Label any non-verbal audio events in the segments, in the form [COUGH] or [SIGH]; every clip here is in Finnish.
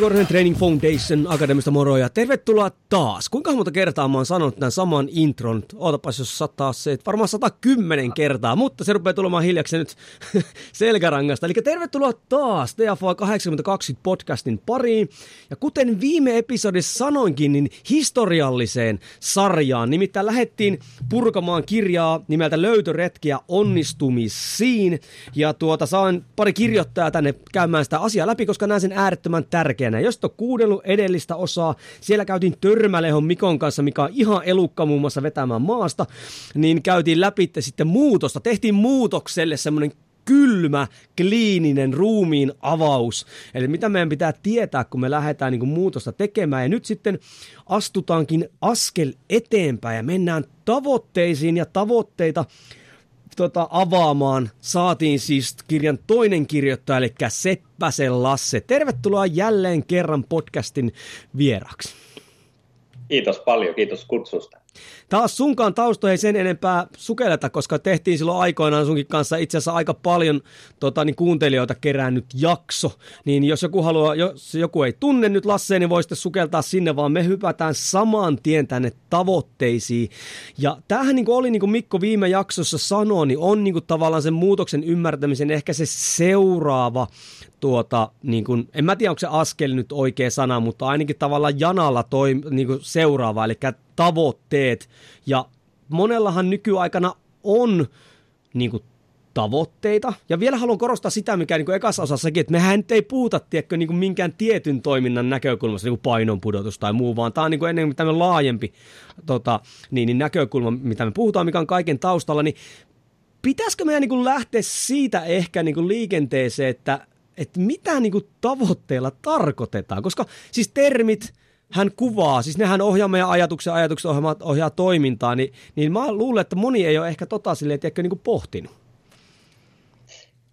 Jouni Korhonen Training Foundation Akademista moro ja tervetuloa taas. Kuinka monta kertaa mä oon sanonut tämän saman intron? Ootapas jos sataa se, varmaan 110 kertaa, mutta se rupeaa tulemaan hiljaksi nyt [LAUGHS] selkärangasta. Eli tervetuloa taas TFA 8020 podcastin pariin. Ja kuten viime episodissa sanoinkin, niin historialliseen sarjaan. Nimittäin lähettiin purkamaan kirjaa nimeltä Löytöretkiä onnistumisiin. Ja tuota, saan pari kirjoittajaa tänne käymään sitä asiaa läpi, koska näen sen äärettömän tärkeänä tärkeänä. Jos et kuunnellut edellistä osaa, siellä käytiin Törmälehon Mikon kanssa, mikä on ihan elukka muun muassa vetämään maasta, niin käytiin läpi sitten muutosta. Tehtiin muutokselle semmoinen kylmä, kliininen ruumiin avaus. Eli mitä meidän pitää tietää, kun me lähdetään niin muutosta tekemään. Ja nyt sitten astutaankin askel eteenpäin ja mennään tavoitteisiin ja tavoitteita tota, avaamaan saatiin siis kirjan toinen kirjoittaja, eli Seppäsen Lasse. Tervetuloa jälleen kerran podcastin vieraksi. Kiitos paljon, kiitos kutsusta. Taas sunkaan tausto ei sen enempää sukelleta, koska tehtiin silloin aikoinaan sunkin kanssa itse asiassa aika paljon tota, niin kuuntelijoita kerännyt jakso. Niin jos joku, haluaa, jos joku ei tunne nyt Lasseen, niin voi sukeltaa sinne, vaan me hypätään saman tien tänne tavoitteisiin. Ja tämähän niin kuin oli, niin kuin Mikko viime jaksossa sanoi, niin on niin kuin tavallaan sen muutoksen ymmärtämisen ehkä se seuraava tuota, niin kuin, en mä tiedä onko se askel nyt oikea sana, mutta ainakin tavallaan janalla toi, niin kuin seuraava, eli tavoitteet. Ja monellahan nykyaikana on niin kuin, tavoitteita. Ja vielä haluan korostaa sitä, mikä niin kuin ekassa osassakin, että mehän ei puhuta tiedätkö, niin kuin minkään tietyn toiminnan näkökulmasta, niin kuin painonpudotus tai muu, vaan tämä on niin kuin ennen tämmöinen laajempi tota, niin, niin näkökulma, mitä me puhutaan, mikä on kaiken taustalla, niin pitäisikö meidän niin kuin lähteä siitä ehkä niin kuin liikenteeseen, että että mitä niin kuin tavoitteilla tarkoitetaan, koska siis termit, hän kuvaa, siis nehän ohjaa meidän ajatuksia, ajatukset ohjaa, ohjaa toimintaa, niin, niin mä luulen, että moni ei ole ehkä tota silleen, tiedätkö, niin kuin pohtinut.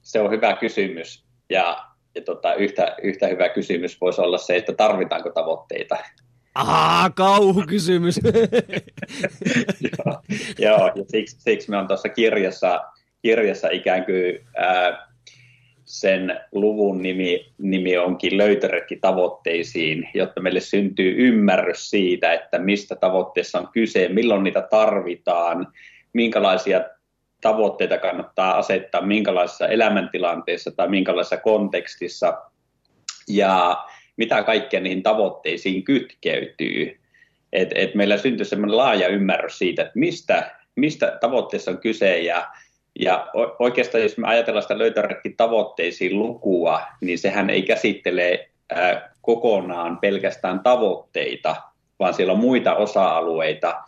Se on hyvä kysymys, ja, ja tota, yhtä, yhtä hyvä kysymys voisi olla se, että tarvitaanko tavoitteita. Ah, kauhukysymys. [LAUGHS] [LAUGHS] joo, joo, ja siksi, siksi me on tuossa kirjassa, kirjassa ikään kuin ää, sen luvun nimi, nimi onkin löytöretki tavoitteisiin, jotta meille syntyy ymmärrys siitä, että mistä tavoitteessa on kyse, milloin niitä tarvitaan, minkälaisia tavoitteita kannattaa asettaa, minkälaisessa elämäntilanteessa tai minkälaisessa kontekstissa ja mitä kaikkea niihin tavoitteisiin kytkeytyy. Et, et meillä syntyy sellainen laaja ymmärrys siitä, että mistä, mistä tavoitteessa on kyse ja ja oikeastaan jos me ajatellaan sitä löytöretki tavoitteisiin lukua, niin sehän ei käsittele kokonaan pelkästään tavoitteita, vaan siellä on muita osa-alueita.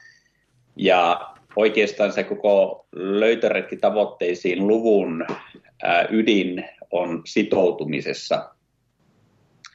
Ja oikeastaan se koko löytöretki tavoitteisiin luvun ydin on sitoutumisessa.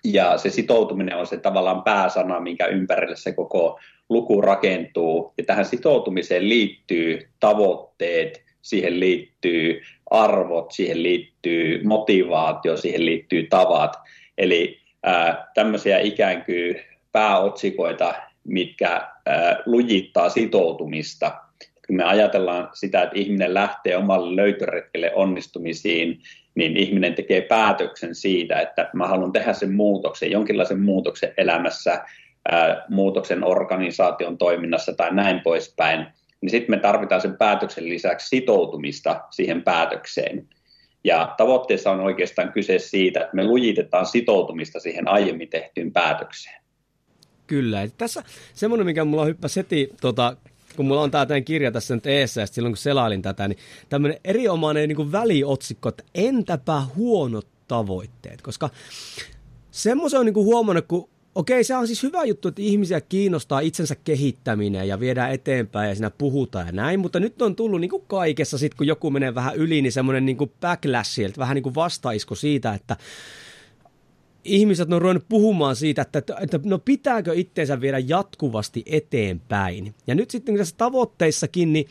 Ja se sitoutuminen on se tavallaan pääsana, minkä ympärille se koko luku rakentuu. Ja tähän sitoutumiseen liittyy tavoitteet, siihen liittyy arvot, siihen liittyy motivaatio, siihen liittyy tavat. Eli ää, tämmöisiä ikään kuin pääotsikoita, mitkä ää, lujittaa sitoutumista. Kun me ajatellaan sitä, että ihminen lähtee omalle löytöretkelle onnistumisiin, niin ihminen tekee päätöksen siitä, että mä haluan tehdä sen muutoksen, jonkinlaisen muutoksen elämässä, ää, muutoksen organisaation toiminnassa tai näin poispäin – niin sitten me tarvitaan sen päätöksen lisäksi sitoutumista siihen päätökseen. Ja tavoitteessa on oikeastaan kyse siitä, että me lujitetaan sitoutumista siihen aiemmin tehtyyn päätökseen. Kyllä. Eli tässä semmoinen, mikä mulla hyppäsi heti, tota, kun mulla on tämä tämän kirja tässä nyt eessä, ja silloin kun selailin tätä, niin tämmöinen erinomainen niin väliotsikko, että entäpä huonot tavoitteet, koska semmoisen on niin kuin huomannut, kun Okei, se on siis hyvä juttu, että ihmisiä kiinnostaa itsensä kehittäminen ja viedään eteenpäin ja siinä puhutaan ja näin, mutta nyt on tullut niin kuin kaikessa, sit kun joku menee vähän yli, niin semmoinen niin backlash, vähän niin kuin vastaisko siitä, että ihmiset on ruvennut puhumaan siitä, että, että no pitääkö itteensä viedä jatkuvasti eteenpäin. Ja nyt sitten tässä tavoitteissakin, niin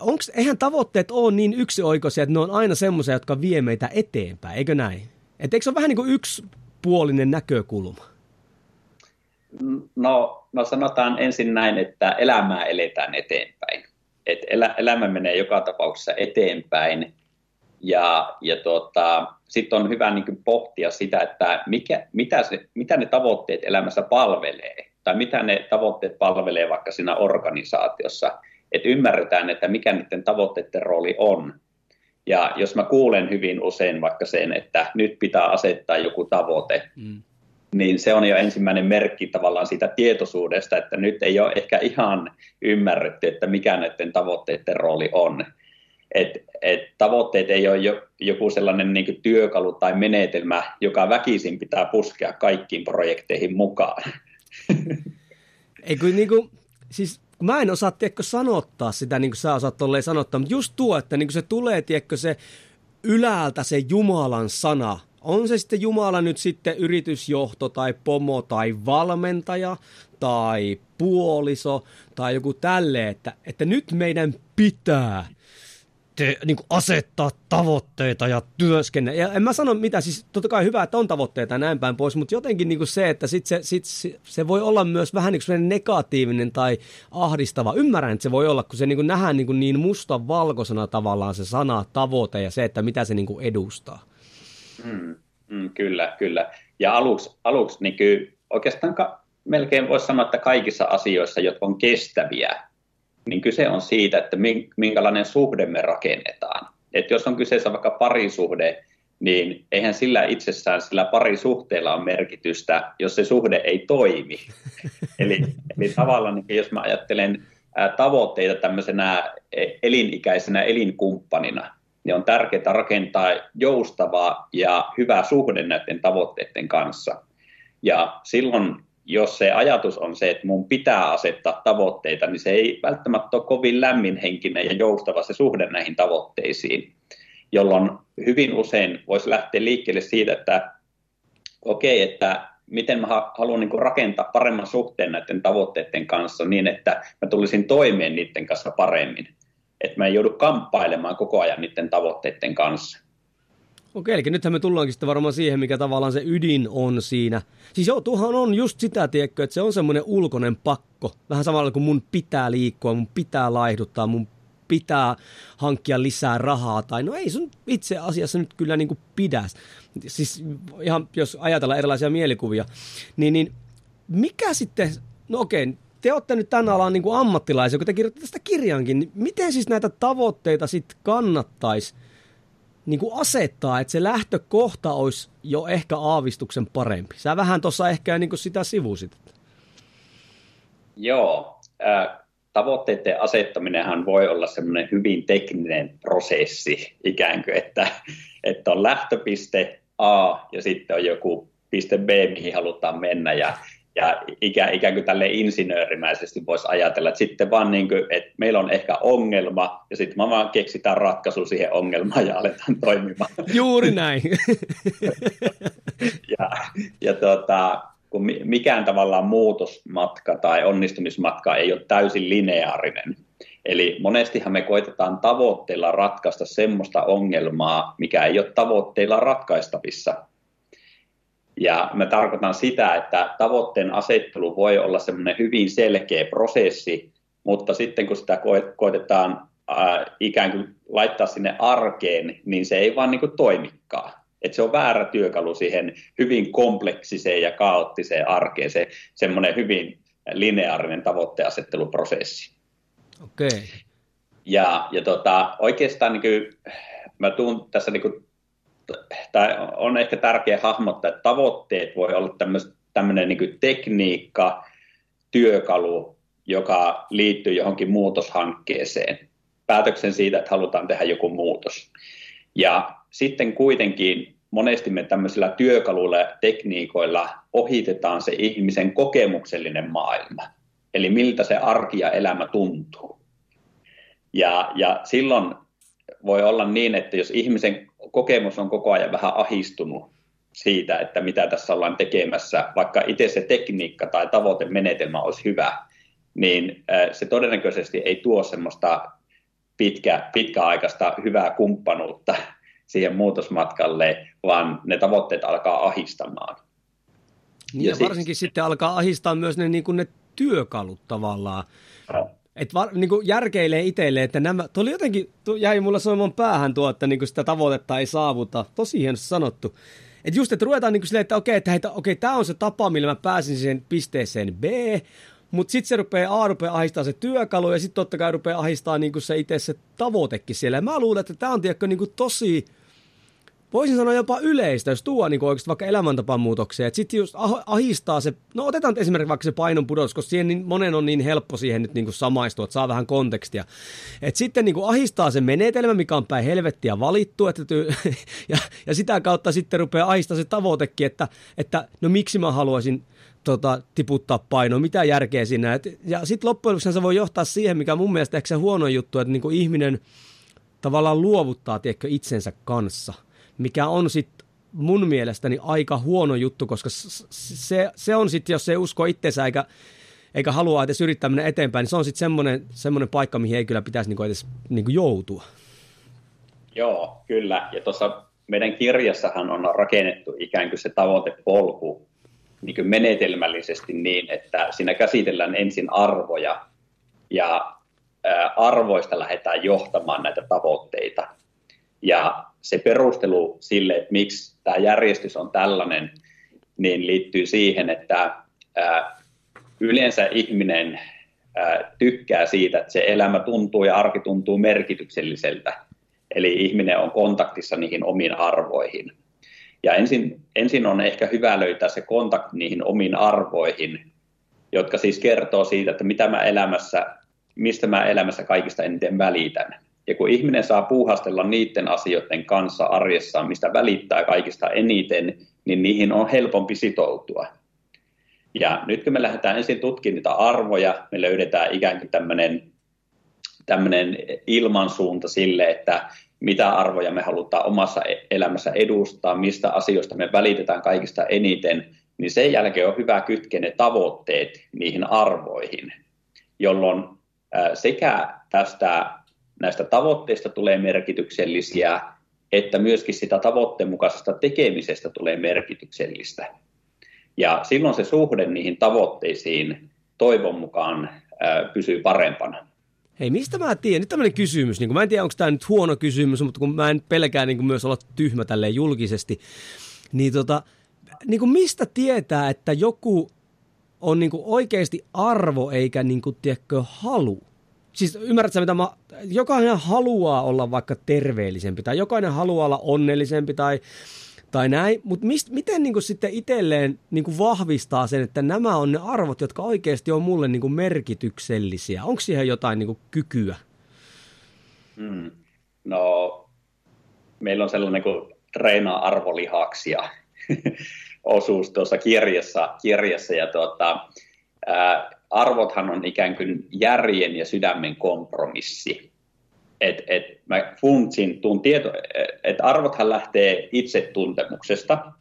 onks, eihän tavoitteet ole niin yksioikoisia, että ne on aina semmoisia, jotka vie meitä eteenpäin, eikö näin? Et eikö se ole vähän niin kuin yksipuolinen näkökulma? No, no sanotaan ensin näin, että elämää eletään eteenpäin. Et elä, elämä menee joka tapauksessa eteenpäin ja, ja tuota, sitten on hyvä niin pohtia sitä, että mikä, mitä, se, mitä ne tavoitteet elämässä palvelee, tai mitä ne tavoitteet palvelee vaikka siinä organisaatiossa, että ymmärretään, että mikä niiden tavoitteiden rooli on. Ja jos mä kuulen hyvin usein vaikka sen, että nyt pitää asettaa joku tavoite, mm. Niin se on jo ensimmäinen merkki tavallaan siitä tietoisuudesta, että nyt ei ole ehkä ihan ymmärretty, että mikä näiden tavoitteiden rooli on että et tavoitteet ei ole jo, joku sellainen niin työkalu tai menetelmä, joka väkisin pitää puskea kaikkiin projekteihin mukaan. [LAUGHS] Ei kun niin kuin, siis mä en osaa tiedätkö, sanottaa sitä, niin kuin sä osaat tolleen sanottaa, mutta just tuo, että niin se tulee, tiedätkö, se ylältä se Jumalan sana, on se sitten Jumala nyt sitten yritysjohto tai pomo tai valmentaja tai puoliso tai joku tälle, että, että nyt meidän pitää te, niin kuin asettaa tavoitteita ja työskennellä. Ja en mä sano mitä, siis totta kai hyvä, että on tavoitteita ja näin päin pois, mutta jotenkin niin kuin se, että sit se, sit se voi olla myös vähän niin kuin negatiivinen tai ahdistava. Ymmärrän, että se voi olla, kun se niin kuin nähdään niin, niin musta valkoisena tavallaan se sana, tavoite ja se, että mitä se niin kuin edustaa. Mm, mm, kyllä, kyllä. Ja aluksi, aluksi niin kuin, oikeastaan ka- melkein voisi sanoa, että kaikissa asioissa, jotka on kestäviä, niin kyse on siitä, että minkälainen suhde me rakennetaan. Että jos on kyseessä vaikka parisuhde, niin eihän sillä itsessään, sillä parisuhteella on merkitystä, jos se suhde ei toimi. [LAUGHS] eli, eli tavallaan, niin jos mä ajattelen tavoitteita tämmöisenä e, elinikäisenä elinkumppanina, niin on tärkeää rakentaa joustava ja hyvä suhde näiden tavoitteiden kanssa. Ja silloin jos se ajatus on se, että mun pitää asettaa tavoitteita, niin se ei välttämättä ole kovin lämminhenkinen ja joustava se suhde näihin tavoitteisiin, jolloin hyvin usein voisi lähteä liikkeelle siitä, että okei, okay, että miten mä haluan niin rakentaa paremman suhteen näiden tavoitteiden kanssa niin, että mä tulisin toimeen niiden kanssa paremmin. Että mä en joudu kamppailemaan koko ajan niiden tavoitteiden kanssa. Okei, eli nythän me tullaankin sitten varmaan siihen, mikä tavallaan se ydin on siinä. Siis joo, tuohan on just sitä, tiedätkö, että se on semmoinen ulkoinen pakko. Vähän samalla kuin mun pitää liikkua, mun pitää laihduttaa, mun pitää hankkia lisää rahaa. Tai no ei sun itse asiassa nyt kyllä niin kuin pidä. Siis ihan jos ajatellaan erilaisia mielikuvia. Niin, niin mikä sitten, no okei, te olette nyt tämän alan niin kuin ammattilaisia, kun te kirjoitte tästä kirjankin, niin miten siis näitä tavoitteita sitten kannattaisi niin kuin asettaa, että se lähtökohta olisi jo ehkä aavistuksen parempi. Sä vähän tuossa ehkä niin kuin sitä sivusit. Joo, tavoitteiden asettaminenhan voi olla semmoinen hyvin tekninen prosessi ikään kuin, että, että on lähtöpiste A ja sitten on joku piste B, mihin halutaan mennä ja ja ikään, ikään kuin tälle insinöörimäisesti voisi ajatella, että sitten vaan niin kuin, että meillä on ehkä ongelma, ja sitten me vaan keksitään ratkaisu siihen ongelmaan ja aletaan toimimaan. Juuri näin. [LAUGHS] ja ja tota, kun mikään tavallaan muutosmatka tai onnistumismatka ei ole täysin lineaarinen. Eli monestihan me koitetaan tavoitteilla ratkaista semmoista ongelmaa, mikä ei ole tavoitteilla ratkaistavissa. Ja mä tarkoitan sitä, että tavoitteen asettelu voi olla semmoinen hyvin selkeä prosessi, mutta sitten kun sitä koetetaan äh, ikään kuin laittaa sinne arkeen, niin se ei vaan niin kuin toimikaan. Että se on väärä työkalu siihen hyvin kompleksiseen ja kaoottiseen arkeen, se semmoinen hyvin lineaarinen tavoitteasetteluprosessi. Okei. Okay. Ja, ja tota, oikeastaan niin kuin, mä tuun tässä niin kuin tai on ehkä tärkeä hahmottaa, että tavoitteet voi olla tämmöinen niin tekniikka, työkalu, joka liittyy johonkin muutoshankkeeseen. Päätöksen siitä, että halutaan tehdä joku muutos. Ja sitten kuitenkin monesti me tämmöisillä työkaluilla ja tekniikoilla ohitetaan se ihmisen kokemuksellinen maailma. Eli miltä se arki ja elämä tuntuu. Ja, ja silloin voi olla niin, että jos ihmisen kokemus on koko ajan vähän ahistunut siitä, että mitä tässä ollaan tekemässä, vaikka itse se tekniikka tai tavoitemenetelmä olisi hyvä, niin se todennäköisesti ei tuo semmoista pitkä, pitkäaikaista hyvää kumppanuutta [LAUGHS] siihen muutosmatkalle, vaan ne tavoitteet alkaa ahistamaan. Niin ja, ja varsinkin sitten alkaa ahistaa myös ne, niin kuin ne työkalut tavallaan. No. Et var, niin kuin järkeilee itselleen, että nämä, tuo oli jotenkin, jäi mulla soimaan päähän tuo, että niin kuin sitä tavoitetta ei saavuta. Tosi hienosti sanottu. Että just, että ruvetaan niin kuin silleen, että okei, että heitä, okei, tämä on se tapa, millä mä pääsin siihen pisteeseen B, mutta sitten se rupeaa, A rupeaa ahistaa se työkalu ja sitten totta kai rupeaa ahistaa niinku se itse se tavoitekin siellä. Ja mä luulen, että tämä on tiedätkö, niinku tosi, voisin sanoa jopa yleistä, jos tuo niinku oikeasti vaikka elämäntapamuutoksia. Että sitten just ah, ahistaa se, no otetaan esimerkiksi vaikka se painon pudotus, koska siihen niin, monen on niin helppo siihen nyt niinku samaistua, että saa vähän kontekstia. Että sitten niinku ahistaa se menetelmä, mikä on päin helvettiä valittu, että ty- [LAUGHS] ja, ja sitä kautta sitten rupeaa ahistaa se tavoitekin, että, että no miksi mä haluaisin tota, tiputtaa painoa, mitä järkeä siinä. Et, ja sitten loppujen lopuksi se voi johtaa siihen, mikä mun mielestä ehkä se huono juttu, että niinku ihminen tavallaan luovuttaa tiedätkö, itsensä kanssa, mikä on sitten mun mielestäni aika huono juttu, koska se, se on sitten, jos ei usko itseensä eikä, eikä halua edes yrittää mennä eteenpäin, niin se on sitten semmoinen, semmoinen paikka, mihin ei kyllä pitäisi niinku edes niinku joutua. Joo, kyllä. Ja tuossa meidän kirjassahan on rakennettu ikään kuin se tavoitepolku niin menetelmällisesti niin, että siinä käsitellään ensin arvoja ja arvoista lähdetään johtamaan näitä tavoitteita. Ja se perustelu sille, että miksi tämä järjestys on tällainen, niin liittyy siihen, että yleensä ihminen tykkää siitä, että se elämä tuntuu ja arki tuntuu merkitykselliseltä. Eli ihminen on kontaktissa niihin omiin arvoihin. Ja ensin, ensin on ehkä hyvä löytää se kontakti niihin omiin arvoihin, jotka siis kertoo siitä, että mitä mä elämässä, mistä mä elämässä kaikista eniten välitän. Ja kun ihminen saa puuhastella niiden asioiden kanssa arjessaan, mistä välittää kaikista eniten, niin niihin on helpompi sitoutua. Ja nyt kun me lähdetään ensin tutkimaan niitä arvoja, me löydetään ikään kuin tämmöinen, tämmöinen ilmansuunta sille, että mitä arvoja me halutaan omassa e- elämässä edustaa, mistä asioista me välitetään kaikista eniten, niin sen jälkeen on hyvä kytkeä ne tavoitteet niihin arvoihin, jolloin sekä tästä näistä tavoitteista tulee merkityksellisiä, että myöskin sitä tavoitteen mukaisesta tekemisestä tulee merkityksellistä. Ja silloin se suhde niihin tavoitteisiin toivon mukaan pysyy parempana. Hei, mistä mä tiedän? Nyt tämmöinen kysymys. Niin mä en tiedä, onko tämä nyt huono kysymys, mutta kun mä en pelkää niin myös olla tyhmä tälleen julkisesti, niin, tota, niin kuin mistä tietää, että joku on niin kuin oikeasti arvo eikä niin kuin, tiedätkö, halu? Siis ymmärrätkö, mitä mä, jokainen haluaa olla vaikka terveellisempi tai jokainen haluaa olla onnellisempi tai tai näin, mutta miten niin kuin sitten itselleen niin kuin vahvistaa sen, että nämä on ne arvot, jotka oikeasti on mulle niin kuin merkityksellisiä? Onko siihen jotain niin kuin kykyä? Hmm. No, meillä on sellainen kuin treenaa arvolihaksia [LAUGHS] osuus tuossa kirjassa, kirjassa ja tuota, ää, arvothan on ikään kuin järjen ja sydämen kompromissi että et mä funtsin tuun tieto, että arvothan lähtee itsetuntemuksesta,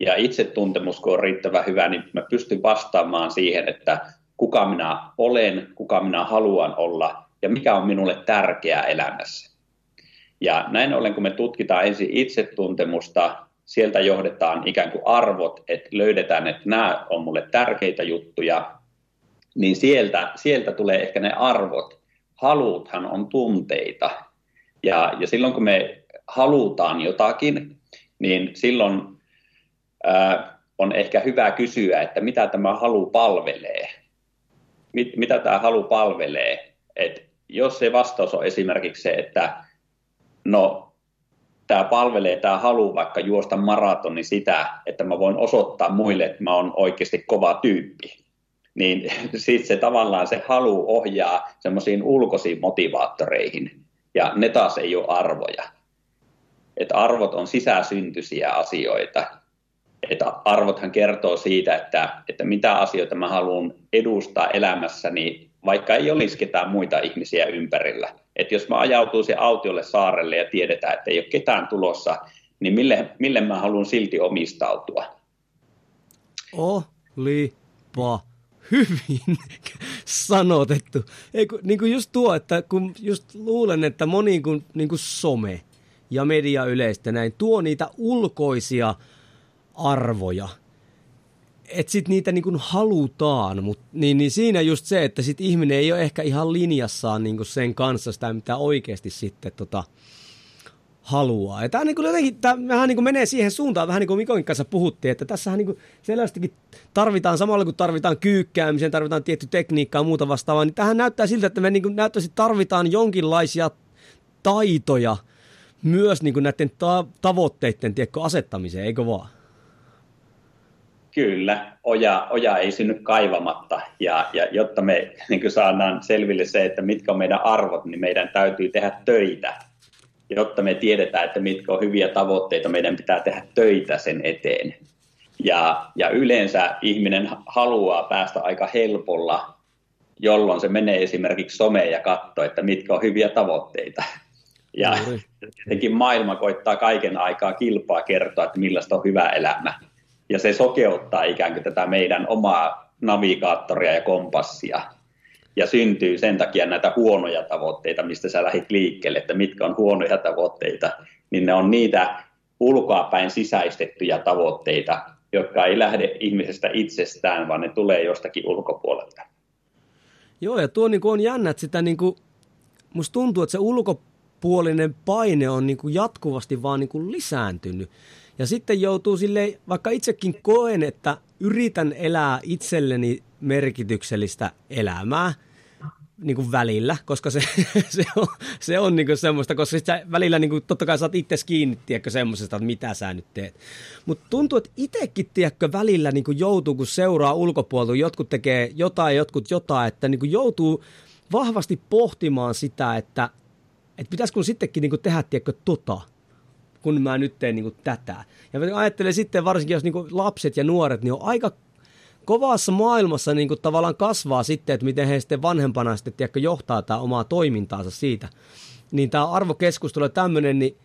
ja itsetuntemus, kun on riittävän hyvä, niin mä pystyn vastaamaan siihen, että kuka minä olen, kuka minä haluan olla ja mikä on minulle tärkeää elämässä. Ja näin ollen, kun me tutkitaan ensin itsetuntemusta, sieltä johdetaan ikään kuin arvot, että löydetään, että nämä on mulle tärkeitä juttuja, niin sieltä, sieltä tulee ehkä ne arvot, haluthan on tunteita. Ja, ja silloin kun me halutaan jotakin, niin silloin ää, on ehkä hyvä kysyä, että mitä tämä halu palvelee. Mit, mitä tämä halu palvelee. Et jos se vastaus on esimerkiksi se, että no tämä palvelee, tämä halu vaikka juosta maratoni sitä, että mä voin osoittaa muille, että mä oon oikeasti kova tyyppi niin sitten se tavallaan se halu ohjaa semmoisiin ulkoisiin motivaattoreihin, ja ne taas ei ole arvoja. että arvot on sisäsyntyisiä asioita. Että arvothan kertoo siitä, että, että mitä asioita mä haluan edustaa elämässäni, vaikka ei olisi ketään muita ihmisiä ympärillä. Että jos mä ajautuisin autiolle saarelle ja tiedetään, että ei ole ketään tulossa, niin mille, mille mä haluan silti omistautua? Olipa hyvin [LAUGHS] sanotettu. Ei, kun, niin kuin just tuo, että kun just luulen, että moni kun, niin kuin some ja media yleistä näin tuo niitä ulkoisia arvoja, että sit niitä niin kuin halutaan, mut, niin, niin siinä just se, että sit ihminen ei ole ehkä ihan linjassaan niin kuin sen kanssa sitä, mitä oikeasti sitten tota, haluaa. Ja tämä niin kuin jotenkin, tämä vähän niin kuin menee siihen suuntaan, vähän niin kuin Mikon kanssa puhuttiin, että tässähän niin selvästikin tarvitaan samalla kuin tarvitaan kyykkäämisen, tarvitaan tietty tekniikkaa ja muuta vastaavaa, niin tähän näyttää siltä, että me niin kuin tarvitaan jonkinlaisia taitoja myös niin kuin näiden ta- tavoitteiden tiedätkö, asettamiseen, eikö vaan? Kyllä, oja, oja ei synny kaivamatta ja, ja jotta me niin saadaan selville se, että mitkä on meidän arvot, niin meidän täytyy tehdä töitä jotta me tiedetään, että mitkä on hyviä tavoitteita, meidän pitää tehdä töitä sen eteen. Ja, ja yleensä ihminen haluaa päästä aika helpolla, jolloin se menee esimerkiksi someen ja katsoo, että mitkä on hyviä tavoitteita. Ja tietenkin maailma koittaa kaiken aikaa kilpaa kertoa, että millaista on hyvä elämä. Ja se sokeuttaa ikään kuin tätä meidän omaa navigaattoria ja kompassia ja syntyy sen takia näitä huonoja tavoitteita, mistä sä lähdit liikkeelle, että mitkä on huonoja tavoitteita, niin ne on niitä ulkoapäin sisäistettyjä tavoitteita, jotka ei lähde ihmisestä itsestään, vaan ne tulee jostakin ulkopuolelta. Joo, ja tuo niin on jännä, että sitä niin kuin, musta tuntuu, että se ulkopuolinen paine on niin kuin jatkuvasti vaan niin kuin lisääntynyt. Ja sitten joutuu sille, vaikka itsekin koen, että yritän elää itselleni merkityksellistä elämää, niin kuin välillä, koska se, [LAUGHS] se on, se on niin kuin semmoista, koska sä välillä niin kuin, totta kai saat itse kiinni, tiedätkö, semmoisesta, että mitä sä nyt teet. Mutta tuntuu, että itsekin, tiedätkö, välillä niin kuin joutuu, kun seuraa ulkopuolelta, jotkut tekee jotain, jotkut jotain, että niin kuin joutuu vahvasti pohtimaan sitä, että, että pitäisikö sittenkin niin kuin tehdä, tiedätkö, tota, kun mä nyt teen niin kuin tätä. Ja ajattelen sitten varsinkin, jos niin kuin lapset ja nuoret, niin on aika kovassa maailmassa niin kuin tavallaan kasvaa sitten, että miten he sitten vanhempana sitten tiedätkö, johtaa tämä omaa toimintaansa siitä. Niin tämä arvokeskustelu ja tämmöinen, niin,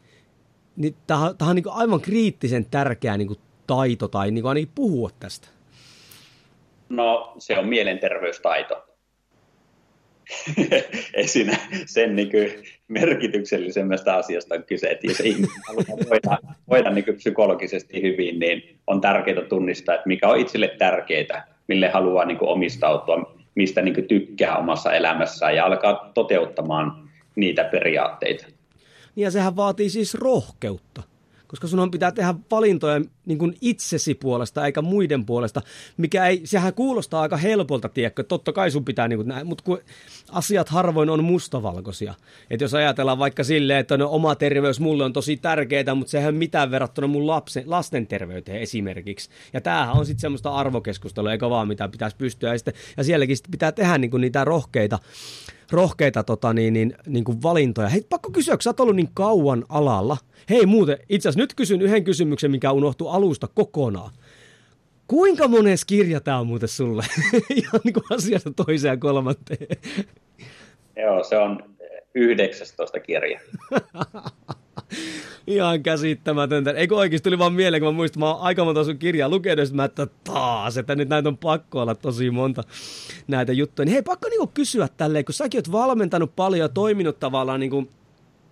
niin tämä, on niin aivan kriittisen tärkeä niin kuin taito tai niin kuin ainakin puhua tästä. No se on mielenterveystaito. [LAUGHS] ei siinä sen niin kuin merkityksellisemmästä asiasta on kyse, että jos ihminen haluaa voida, voida niin kuin psykologisesti hyvin, niin on tärkeää tunnistaa, että mikä on itselle tärkeää, mille haluaa niin kuin omistautua, mistä niin kuin tykkää omassa elämässään ja alkaa toteuttamaan niitä periaatteita. Ja sehän vaatii siis rohkeutta koska sun pitää tehdä valintoja niin kuin itsesi puolesta eikä muiden puolesta, mikä ei, sehän kuulostaa aika helpolta, tiedätkö, totta kai sun pitää, niin kuin, näin, mutta kun asiat harvoin on mustavalkoisia. Että jos ajatellaan vaikka silleen, että no, oma terveys mulle on tosi tärkeää, mutta sehän mitään verrattuna mun lapsen, lasten terveyteen esimerkiksi. Ja tämähän on sitten semmoista arvokeskustelua, eikä vaan mitä pitäisi pystyä. Ja, sitten, ja sielläkin sitten pitää tehdä niin kuin niitä rohkeita rohkeita tota, niin, niin, niin kuin valintoja. Hei, pakko kysyä, kun sä oot ollut niin kauan alalla. Hei muuten, itse asiassa nyt kysyn yhden kysymyksen, mikä unohtui alusta kokonaan. Kuinka mones kirja tämä on muuten sulle? [LAUGHS] Ihan niin kuin asiasta toiseen ja kolmanteen. Joo, se on 19 kirja. [LAUGHS] Ihan käsittämätöntä. Eikö oikeasti tuli vaan mieleen, kun mä muistan, mä oon aika monta sun kirjaa lukenut, mä että taas, että nyt näitä on pakko olla tosi monta näitä juttuja. Niin hei, pakko niinku kysyä tälleen, kun säkin oot valmentanut paljon ja toiminut tavallaan niinku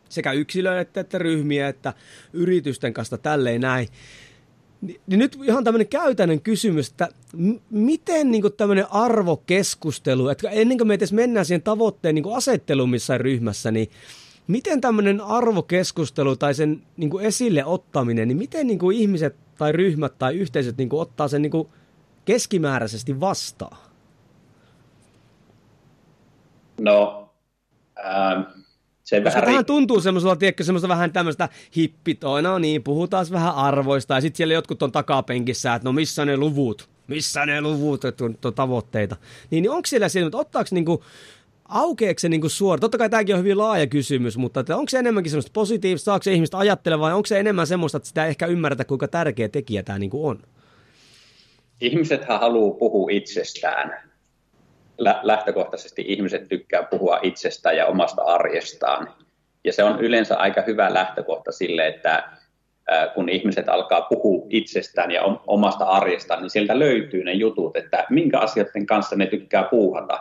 sekä yksilöitä että ryhmiä että yritysten kanssa tälleen näin. Niin nyt ihan tämmöinen käytännön kysymys, että miten niin tämmöinen arvokeskustelu, että ennen kuin me edes mennään siihen tavoitteen niin asetteluun missään ryhmässä, niin miten tämmöinen arvokeskustelu tai sen niin kuin esille ottaminen, niin miten niin kuin ihmiset tai ryhmät tai yhteisöt niin kuin ottaa sen niin kuin keskimääräisesti vastaan? No, ähm, se Koska vähän, ri- tuntuu semmoisella, tiedätkö, semmoista vähän tämmöistä hippitoa, no niin, puhutaan vähän arvoista, ja sitten siellä jotkut on takapenkissä, että no missä ne luvut, missä ne luvut, että on, on tavoitteita. Niin, niin onko siellä siellä, että ottaako niinku aukeeko se niin kuin suora? Totta kai tämäkin on hyvin laaja kysymys, mutta että onko se enemmänkin semmoista positiivista, saako se ihmistä ajattelemaan vai onko se enemmän semmoista, että sitä ei ehkä ymmärretä, kuinka tärkeä tekijä tämä niin kuin on? Ihmisethän haluaa puhua itsestään. Lähtökohtaisesti ihmiset tykkää puhua itsestään ja omasta arjestaan. Ja se on yleensä aika hyvä lähtökohta sille, että kun ihmiset alkaa puhua itsestään ja omasta arjestaan, niin sieltä löytyy ne jutut, että minkä asioiden kanssa ne tykkää puuhata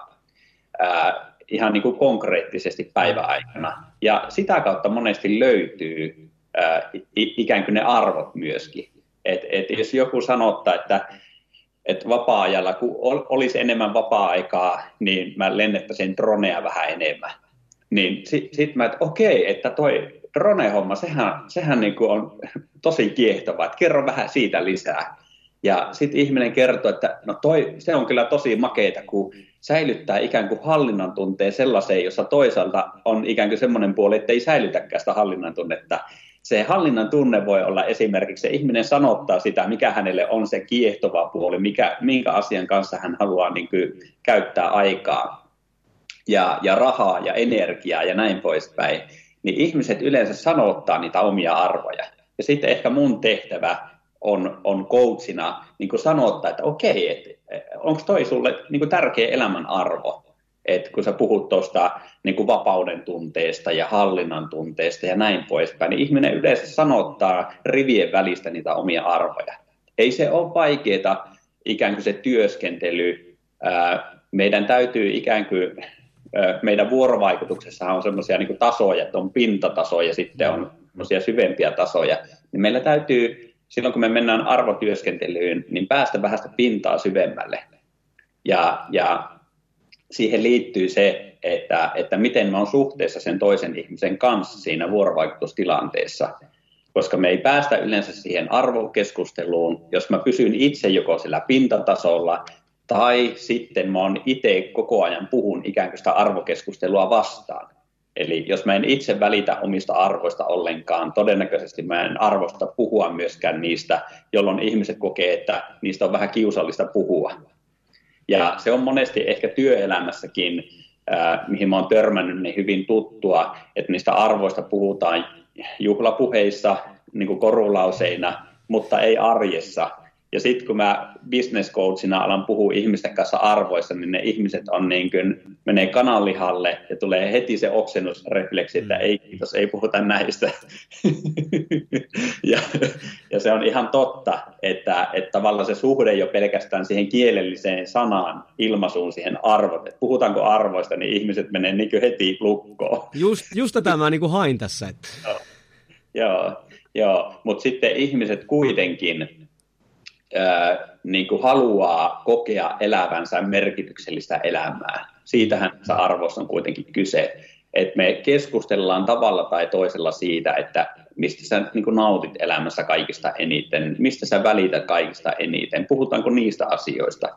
ihan niin kuin konkreettisesti päiväaikana. Ja sitä kautta monesti löytyy ikään kuin ne arvot myöskin. Et, et jos joku sanottaa, että, että vapaa-ajalla, kun olisi enemmän vapaa-aikaa, niin mä lennettäisin dronea vähän enemmän. Niin sitten sit mä, että okei, että toi drone-homma, sehän, sehän niin kuin on tosi kiehtova, että kerro vähän siitä lisää. Ja sitten ihminen kertoo, että no toi, se on kyllä tosi makeita, kun säilyttää ikään kuin hallinnan tunteen sellaiseen, jossa toisaalta on ikään kuin semmoinen puoli, että ei säilytäkään sitä hallinnan tunnetta. Se hallinnan tunne voi olla esimerkiksi, se ihminen sanottaa sitä, mikä hänelle on se kiehtova puoli, mikä, minkä asian kanssa hän haluaa niin kuin, käyttää aikaa ja, ja rahaa ja energiaa ja näin poispäin. Niin ihmiset yleensä sanottaa niitä omia arvoja. Ja sitten ehkä mun tehtävä on, on coachina niin kuin sanottaa, että okei, että onko toi sulle niin kuin tärkeä elämän arvo? Et kun sä puhut tuosta niin vapauden tunteesta ja hallinnan tunteesta ja näin poispäin, niin ihminen yleensä sanottaa rivien välistä niitä omia arvoja. Ei se ole vaikeaa ikään kuin se työskentely. Meidän täytyy ikään kuin, meidän vuorovaikutuksessa on semmoisia niin tasoja, että on pintatasoja ja sitten on semmoisia syvempiä tasoja. Niin meillä täytyy silloin kun me mennään arvotyöskentelyyn, niin päästä vähän sitä pintaa syvemmälle. Ja, ja siihen liittyy se, että, että miten mä oon suhteessa sen toisen ihmisen kanssa siinä vuorovaikutustilanteessa. Koska me ei päästä yleensä siihen arvokeskusteluun, jos mä pysyn itse joko sillä pintatasolla, tai sitten mä oon itse koko ajan puhun ikään kuin sitä arvokeskustelua vastaan. Eli jos mä en itse välitä omista arvoista ollenkaan, todennäköisesti mä en arvosta puhua myöskään niistä, jolloin ihmiset kokee, että niistä on vähän kiusallista puhua. Ja se on monesti ehkä työelämässäkin, äh, mihin mä oon törmännyt, niin hyvin tuttua, että niistä arvoista puhutaan juhlapuheissa, niin kuin korulauseina, mutta ei arjessa. Ja sitten kun mä business coachina alan puhua ihmisten kanssa arvoissa, niin ne ihmiset on niin kuin, menee kananlihalle ja tulee heti se oksennusrefleksi, että ei kiitos, ei puhuta näistä. [LAUGHS] ja, ja, se on ihan totta, että, että tavallaan se suhde jo pelkästään siihen kielelliseen sanaan, ilmaisuun, siihen arvot. Että puhutaanko arvoista, niin ihmiset menee niin kuin heti lukkoon. Just, just tätä mä niin kuin hain tässä. Että... [LAUGHS] Joo, joo, joo. mutta sitten ihmiset kuitenkin niin kuin haluaa kokea elävänsä merkityksellistä elämää. Siitähän se arvossa on kuitenkin kyse, että me keskustellaan tavalla tai toisella siitä, että mistä sä niin kuin nautit elämässä kaikista eniten, mistä sä välität kaikista eniten, puhutaanko niistä asioista.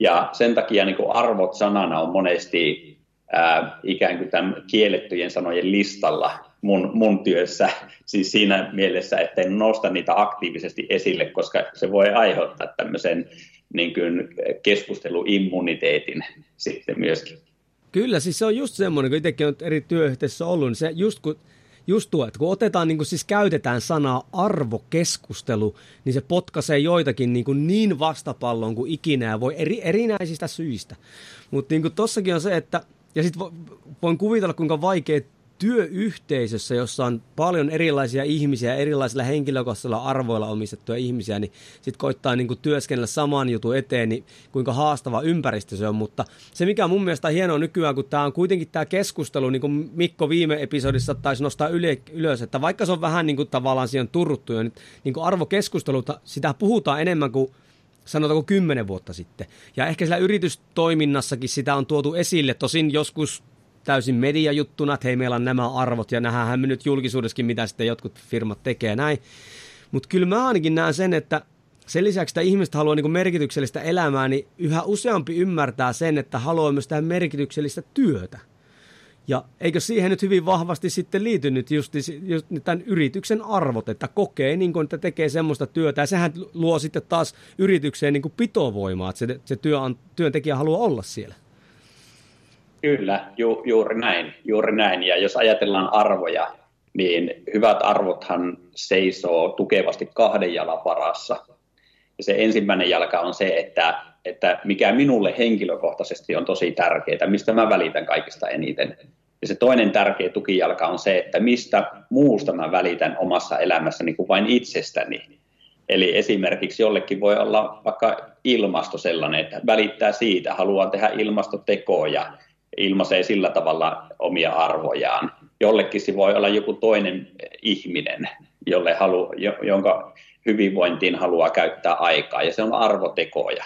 Ja sen takia niin kuin arvot sanana on monesti ää, ikään kuin tämän kiellettyjen sanojen listalla mun, mun työssä, siis siinä mielessä, että en nosta niitä aktiivisesti esille, koska se voi aiheuttaa tämmöisen niin kuin keskusteluimmuniteetin sitten myöskin. Kyllä, siis se on just semmoinen, kun itsekin on eri työyhteisössä ollut, niin se just kun just tuo, että kun otetaan, niin kun siis käytetään sanaa arvokeskustelu, niin se potkaisee joitakin niin, kuin niin vastapallon kuin ikinä ja voi eri, erinäisistä syistä. Mutta niin tossakin on se, että ja sitten voin kuvitella, kuinka vaikea työyhteisössä, jossa on paljon erilaisia ihmisiä, erilaisilla henkilökohtaisilla arvoilla omistettuja ihmisiä, niin sitten koittaa niin kuin työskennellä saman jutun eteen, niin kuinka haastava ympäristö se on. Mutta se, mikä on mun mielestä hienoa nykyään, kun tämä on kuitenkin tämä keskustelu, niin kuin Mikko viime episodissa taisi nostaa ylös, että vaikka se on vähän niin kuin tavallaan siihen turruttu jo, niin, niin kuin arvokeskusteluta, sitä puhutaan enemmän kuin sanotaanko kymmenen vuotta sitten. Ja ehkä siellä yritystoiminnassakin sitä on tuotu esille, tosin joskus täysin mediajuttuna, että hei meillä on nämä arvot ja nähdään me nyt julkisuudessakin, mitä sitten jotkut firmat tekee näin. Mutta kyllä mä ainakin näen sen, että sen lisäksi, että ihmiset haluaa niin merkityksellistä elämää, niin yhä useampi ymmärtää sen, että haluaa myös tehdä merkityksellistä työtä. Ja eikö siihen nyt hyvin vahvasti sitten liity nyt just, just tämän yrityksen arvot, että kokee, niin kuin, että tekee semmoista työtä. Ja sehän luo sitten taas yritykseen niin kuin pitovoimaa, että se, se työ, työntekijä haluaa olla siellä. Kyllä, ju, juuri näin, juuri näin. Ja jos ajatellaan arvoja, niin hyvät arvothan seisoo tukevasti kahden jalan varassa. Ja se ensimmäinen jalka on se, että, että mikä minulle henkilökohtaisesti on tosi tärkeää, mistä mä välitän kaikista eniten. Ja se toinen tärkeä tukijalka on se, että mistä muusta mä välitän omassa elämässäni kuin vain itsestäni. Eli esimerkiksi jollekin voi olla vaikka ilmasto sellainen, että välittää siitä, haluaa tehdä ilmastotekoja, ilmaisee sillä tavalla omia arvojaan. Jollekin se voi olla joku toinen ihminen, jolle halu, jonka hyvinvointiin haluaa käyttää aikaa, ja se on arvotekoja.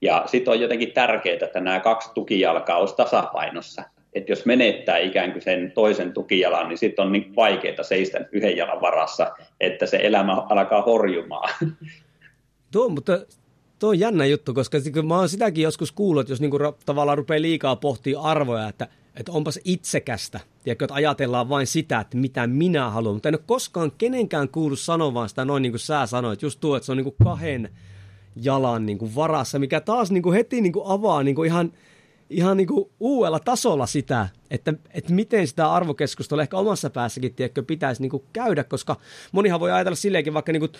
Ja sitten on jotenkin tärkeää, että nämä kaksi tukijalkaa olisi tasapainossa. Että jos menettää ikään kuin sen toisen tukijalan, niin sitten on niin vaikeaa seistä yhden jalan varassa, että se elämä alkaa horjumaan. Tuo, mutta Tuo on jännä juttu, koska mä oon sitäkin joskus kuullut, että jos niinku tavallaan rupeaa liikaa pohtia arvoja, että, että onpas itsekästä, tiedätkö, että ajatellaan vain sitä, että mitä minä haluan, mutta en ole koskaan kenenkään kuullut sanomaan sitä noin niin kuin sä sanoit, just tuo, että se on niin kuin kahden jalan niin kuin varassa, mikä taas niin kuin heti niin kuin avaa niin kuin ihan – ihan niin kuin uudella tasolla sitä, että, että miten sitä arvokeskustelua ehkä omassa päässäkin tiedätkö, pitäisi niin kuin käydä, koska monihan voi ajatella silleenkin vaikka niin kuin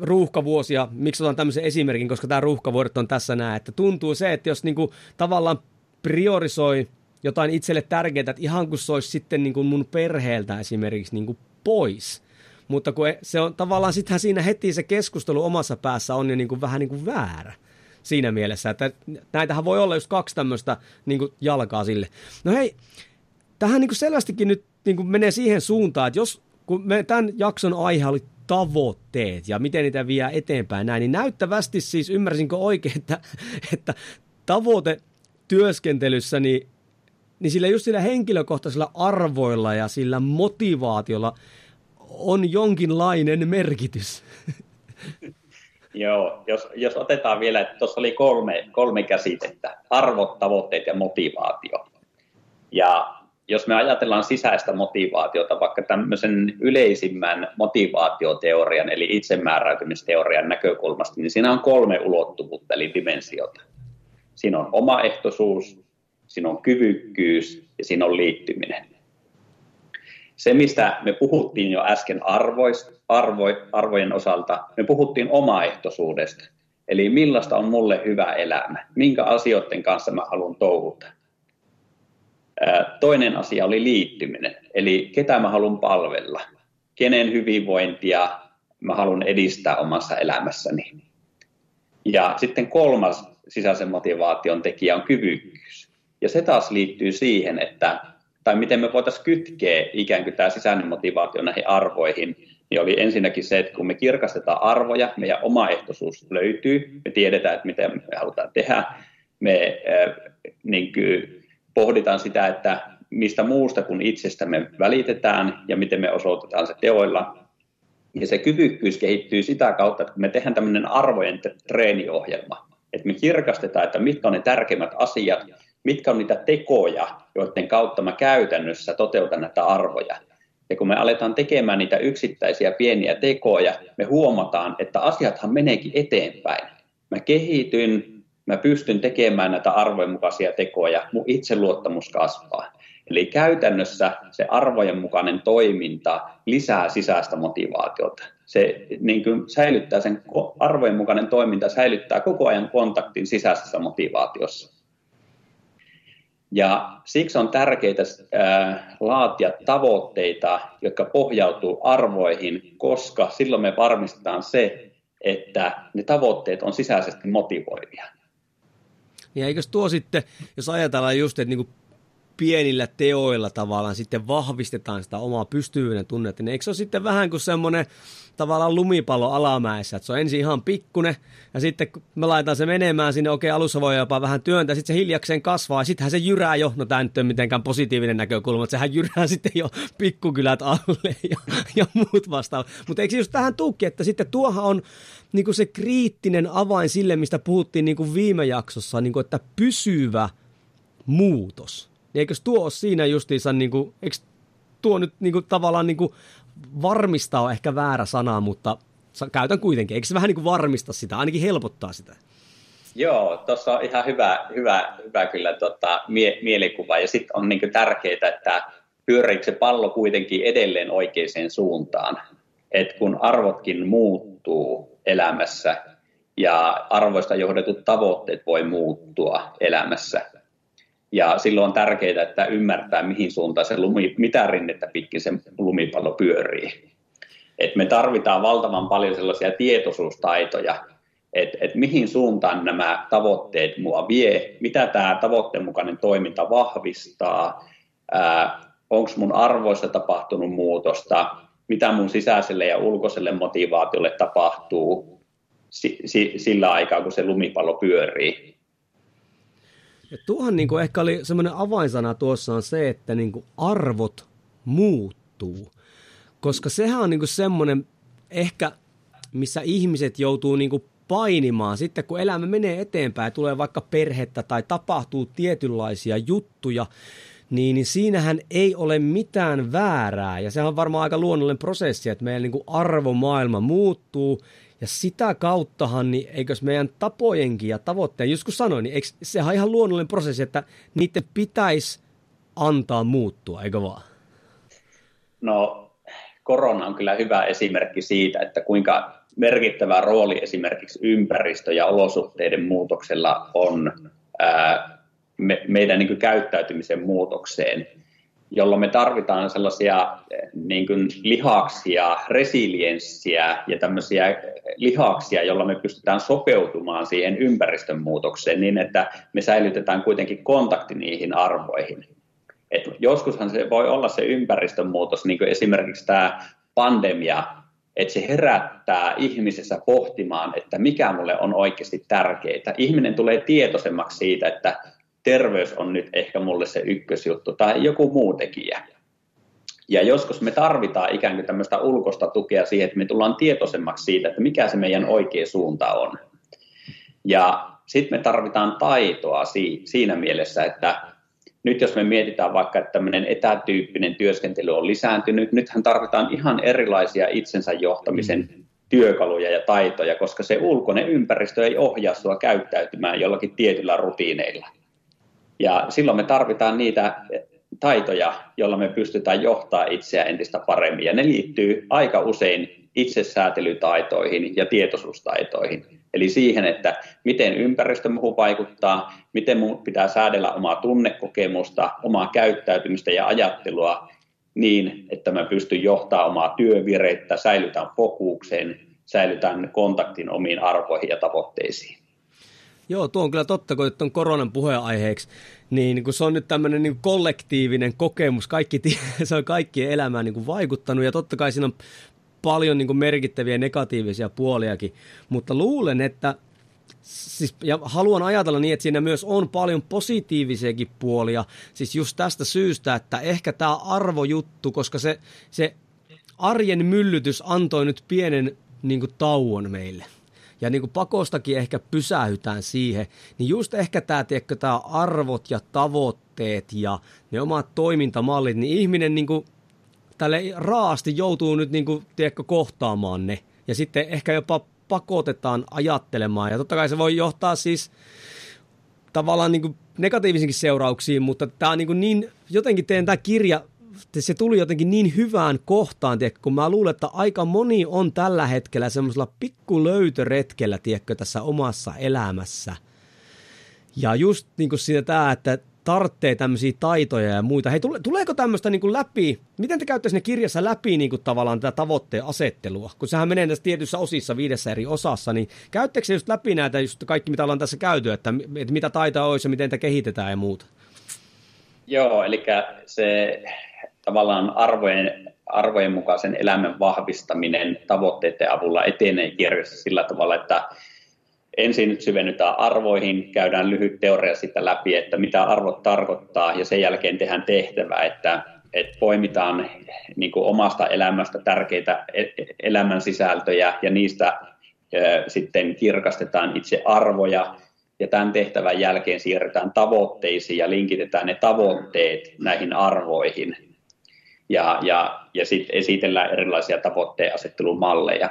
ruuhkavuosia, miksi otan tämmöisen esimerkin, koska tämä ruuhkavuodet on tässä näin, että tuntuu se, että jos niin kuin tavallaan priorisoi jotain itselle tärkeää, että ihan kuin se olisi sitten niin kuin mun perheeltä esimerkiksi niin kuin pois, mutta kun e, se on tavallaan sittenhän siinä heti se keskustelu omassa päässä on jo niin kuin vähän niin kuin väärä siinä mielessä, että näitähän voi olla just kaksi tämmöistä niin kuin jalkaa sille. No hei, tähän niin kuin selvästikin nyt niin kuin menee siihen suuntaan, että jos kun me, tämän jakson aihe oli tavoitteet ja miten niitä vie eteenpäin näin, niin näyttävästi siis ymmärsinkö oikein, että, että tavoite työskentelyssä, niin, niin sillä just sillä henkilökohtaisilla arvoilla ja sillä motivaatiolla on jonkinlainen merkitys. [LAUGHS] Joo, jos, jos otetaan vielä, että tuossa oli kolme, kolme käsitettä, arvot, tavoitteet ja motivaatio. Ja jos me ajatellaan sisäistä motivaatiota vaikka tämmöisen yleisimmän motivaatioteorian eli itsemääräytymisteorian näkökulmasta, niin siinä on kolme ulottuvuutta eli dimensiota. Siinä on omaehtoisuus, siinä on kyvykkyys ja siinä on liittyminen. Se, mistä me puhuttiin jo äsken arvoista, arvo, arvojen osalta, me puhuttiin omaehtoisuudesta. Eli millaista on mulle hyvä elämä, minkä asioiden kanssa mä haluan touhuta. Toinen asia oli liittyminen, eli ketä mä haluan palvella, kenen hyvinvointia mä haluan edistää omassa elämässäni. Ja sitten kolmas sisäisen motivaation tekijä on kyvykkyys. Ja se taas liittyy siihen, että tai miten me voitaisiin kytkeä ikään kuin tämä sisäinen motivaatio näihin arvoihin, niin oli ensinnäkin se, että kun me kirkastetaan arvoja, meidän omaehtoisuus löytyy, me tiedetään, että miten me halutaan tehdä, me äh, niin kuin pohditaan sitä, että mistä muusta kuin itsestä me välitetään ja miten me osoitetaan se teoilla. Ja se kyvykkyys kehittyy sitä kautta, että me tehdään tämmöinen arvojen treeniohjelma, että me kirkastetaan, että mitkä on ne tärkeimmät asiat, mitkä on niitä tekoja, joiden kautta mä käytännössä toteutan näitä arvoja. Ja kun me aletaan tekemään niitä yksittäisiä pieniä tekoja, me huomataan, että asiathan meneekin eteenpäin. Mä kehityn, mä pystyn tekemään näitä arvojen mukaisia tekoja, mun itseluottamus kasvaa. Eli käytännössä se arvojen mukainen toiminta lisää sisäistä motivaatiota. Se niin kuin säilyttää sen arvojen mukainen toiminta, säilyttää koko ajan kontaktin sisäisessä motivaatiossa. Ja siksi on tärkeää laatia tavoitteita, jotka pohjautuu arvoihin, koska silloin me varmistetaan se, että ne tavoitteet on sisäisesti motivoivia. Niin eikös tuo sitten, jos ajatellaan just, että niinku pienillä teoilla tavallaan sitten vahvistetaan sitä omaa pystyvyyden tunnetta, niin eikö se ole sitten vähän kuin semmoinen tavallaan lumipallo alamäessä, että se on ensin ihan pikkunen, ja sitten kun me laitetaan se menemään sinne, okei, alussa voi jopa vähän työntää, sitten se hiljakseen kasvaa, ja sittenhän se jyrää jo, no tämä nyt ei mitenkään positiivinen näkökulma, että sehän jyrää [LAUGHS] sitten jo pikkukylät alle ja, ja muut vastaavat. Mutta eikö just tähän tuukki, että sitten tuohan on niin kuin se kriittinen avain sille, mistä puhuttiin niin kuin viime jaksossa, niin kuin, että pysyvä muutos. Niin eikös tuo ole siinä justiinsa, niin kuin, eikö tuo nyt niin kuin, tavallaan niin kuin, varmistaa on ehkä väärä sana, mutta käytän kuitenkin. Eikö se vähän niin kuin varmista sitä, ainakin helpottaa sitä? Joo, tuossa on ihan hyvä, hyvä, hyvä kyllä tota, mie- mielikuva. Ja sitten on niin tärkeää, että pyöriikö se pallo kuitenkin edelleen oikeaan suuntaan. Et kun arvotkin muuttuu elämässä ja arvoista johdetut tavoitteet voi muuttua elämässä. Ja silloin on tärkeää, että ymmärtää, mihin suuntaan se lumi, mitä rinnettä pitkin se lumipallo pyörii. Et me tarvitaan valtavan paljon sellaisia tietoisuustaitoja, että et mihin suuntaan nämä tavoitteet mua vie, mitä tämä tavoitteen mukainen toiminta vahvistaa, onko mun arvoissa tapahtunut muutosta, mitä mun sisäiselle ja ulkoiselle motivaatiolle tapahtuu si, si, sillä aikaa, kun se lumipallo pyörii. Ja tuohan niin kuin ehkä oli semmoinen avainsana tuossa on se, että niin kuin arvot muuttuu. Koska sehän on niin kuin semmoinen ehkä, missä ihmiset joutuu niin kuin painimaan. Sitten kun elämä menee eteenpäin, tulee vaikka perhettä tai tapahtuu tietynlaisia juttuja, niin, niin siinähän ei ole mitään väärää. Ja sehän on varmaan aika luonnollinen prosessi, että meidän niin kuin arvomaailma muuttuu. Ja sitä kauttahan, niin eikös meidän tapojenkin ja tavoitteen, just kun sanoin, niin eikö, sehän on ihan luonnollinen prosessi, että niiden pitäisi antaa muuttua, eikö vaan? No, korona on kyllä hyvä esimerkki siitä, että kuinka merkittävä rooli esimerkiksi ympäristö- ja olosuhteiden muutoksella on ää, me, meidän niin käyttäytymisen muutokseen, jolloin me tarvitaan sellaisia niin kuin lihaksia, resilienssiä ja tämmöisiä lihaksia, joilla me pystytään sopeutumaan siihen ympäristön muutokseen niin, että me säilytetään kuitenkin kontakti niihin arvoihin. Et joskushan se voi olla se ympäristön muutos, niin kuin esimerkiksi tämä pandemia, että se herättää ihmisessä pohtimaan, että mikä mulle on oikeasti tärkeää. Ihminen tulee tietoisemmaksi siitä, että terveys on nyt ehkä mulle se ykkösjuttu tai joku muu tekijä. Ja joskus me tarvitaan ikään kuin tämmöistä ulkoista tukea siihen, että me tullaan tietoisemmaksi siitä, että mikä se meidän oikea suunta on. Ja sitten me tarvitaan taitoa siinä mielessä, että nyt jos me mietitään vaikka, että tämmöinen etätyyppinen työskentely on lisääntynyt, nythän tarvitaan ihan erilaisia itsensä johtamisen työkaluja ja taitoja, koska se ulkoinen ympäristö ei ohjaa sinua käyttäytymään jollakin tietyllä rutiineilla. Ja silloin me tarvitaan niitä taitoja, joilla me pystytään johtaa itseä entistä paremmin. Ja ne liittyy aika usein itsesäätelytaitoihin ja tietoisuustaitoihin. Eli siihen, että miten ympäristö muuhun vaikuttaa, miten minun pitää säädellä omaa tunnekokemusta, omaa käyttäytymistä ja ajattelua niin, että mä pystyn johtaa omaa työvireittä, säilytän fokuksen, säilytän kontaktin omiin arvoihin ja tavoitteisiin. Joo, tuo on kyllä totta, kun on koronan puheenaiheeksi, niin kun se on nyt tämmöinen niin kollektiivinen kokemus, kaikki, [LAUGHS] se on kaikkien elämään niin vaikuttanut ja totta kai siinä on paljon niin merkittäviä negatiivisia puoliakin, mutta luulen, että siis, ja haluan ajatella niin, että siinä myös on paljon positiivisiakin puolia, siis just tästä syystä, että ehkä tämä arvojuttu, koska se, se arjen myllytys antoi nyt pienen niin tauon meille ja niin kuin pakostakin ehkä pysähytään siihen, niin just ehkä tämä, tiedätkö, tämä arvot ja tavoitteet ja ne omat toimintamallit, niin ihminen niin kuin tälle raasti joutuu nyt niin kuin, tiedätkö, kohtaamaan ne. Ja sitten ehkä jopa pakotetaan ajattelemaan. Ja totta kai se voi johtaa siis tavallaan niin negatiivisinkin seurauksiin, mutta tämä on niin, niin jotenkin teen tämä kirja, se tuli jotenkin niin hyvään kohtaan, tiedätkö, kun mä luulen, että aika moni on tällä hetkellä semmoisella pikkulöytöretkellä, tiedätkö, tässä omassa elämässä. Ja just niin kuin siinä tämä, että tarttee tämmöisiä taitoja ja muita. Hei, tule, tuleeko tämmöistä niin läpi, miten te käytte sinne kirjassa läpi niin kuin tavallaan tätä tavoitteen asettelua? Kun sehän menee tässä tietyissä osissa, viidessä eri osassa, niin käyttekö se just läpi näitä just kaikki, mitä ollaan tässä käyty, että, että mitä taitoja olisi ja miten niitä kehitetään ja muuta? Joo, eli se tavallaan arvojen, arvojen mukaisen elämän vahvistaminen tavoitteiden avulla etenee kirjassa sillä tavalla, että ensin syvennytään arvoihin, käydään lyhyt teoria sitä läpi, että mitä arvot tarkoittaa, ja sen jälkeen tehdään tehtävä, että, että poimitaan niin kuin omasta elämästä tärkeitä e-, elämän sisältöjä, ja niistä sitten kirkastetaan itse arvoja, ja tämän tehtävän jälkeen siirretään tavoitteisiin ja linkitetään ne tavoitteet näihin arvoihin. Ja, ja, ja sitten esitellään erilaisia tavoitteen asettelumalleja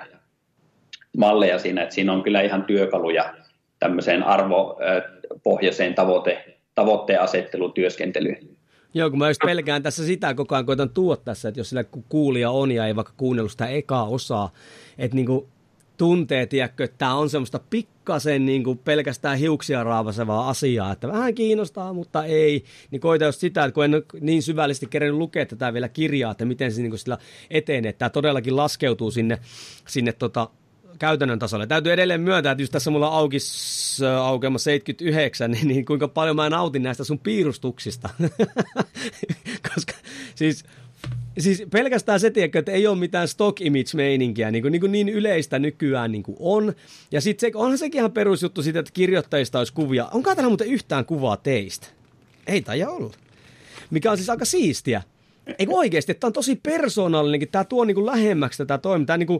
malleja siinä, että siinä on kyllä ihan työkaluja tämmöiseen arvopohjaiseen tavoite, tavoitteen asettelun työskentelyyn. Joo, kun mä just pelkään tässä sitä koko ajan, koitan tuoda tässä, että jos sillä kuulija on ja ei vaikka kuunnellut sitä ekaa osaa, että niinku tuntee, tiedätkö, että tämä on semmoista pikkasen niin kuin pelkästään hiuksia raavasevaa asiaa, että vähän kiinnostaa, mutta ei, niin koita just sitä, että kun en ole niin syvällisesti kerennyt lukea tätä vielä kirjaa, että miten se niin kuin sillä etenee, että tämä todellakin laskeutuu sinne, sinne tota, käytännön tasolle. Täytyy edelleen myöntää, että just tässä mulla auki aukeama 79, [LAUGHS] niin, niin kuinka paljon mä nautin näistä sun piirustuksista. [LAUGHS] Koska siis siis pelkästään se, tiedätkö, että ei ole mitään stock image-meininkiä, niin, kuin, niin, kuin niin yleistä nykyään niin kuin on. Ja sitten se, onhan sekin ihan perusjuttu siitä, että kirjoittajista olisi kuvia. Onko täällä muuten yhtään kuvaa teistä? Ei taida olla. Mikä on siis aika siistiä. Eikö oikeasti, että tämä on tosi persoonallinenkin, tämä tuo niin kuin lähemmäksi tätä toimintaa, niin kuin,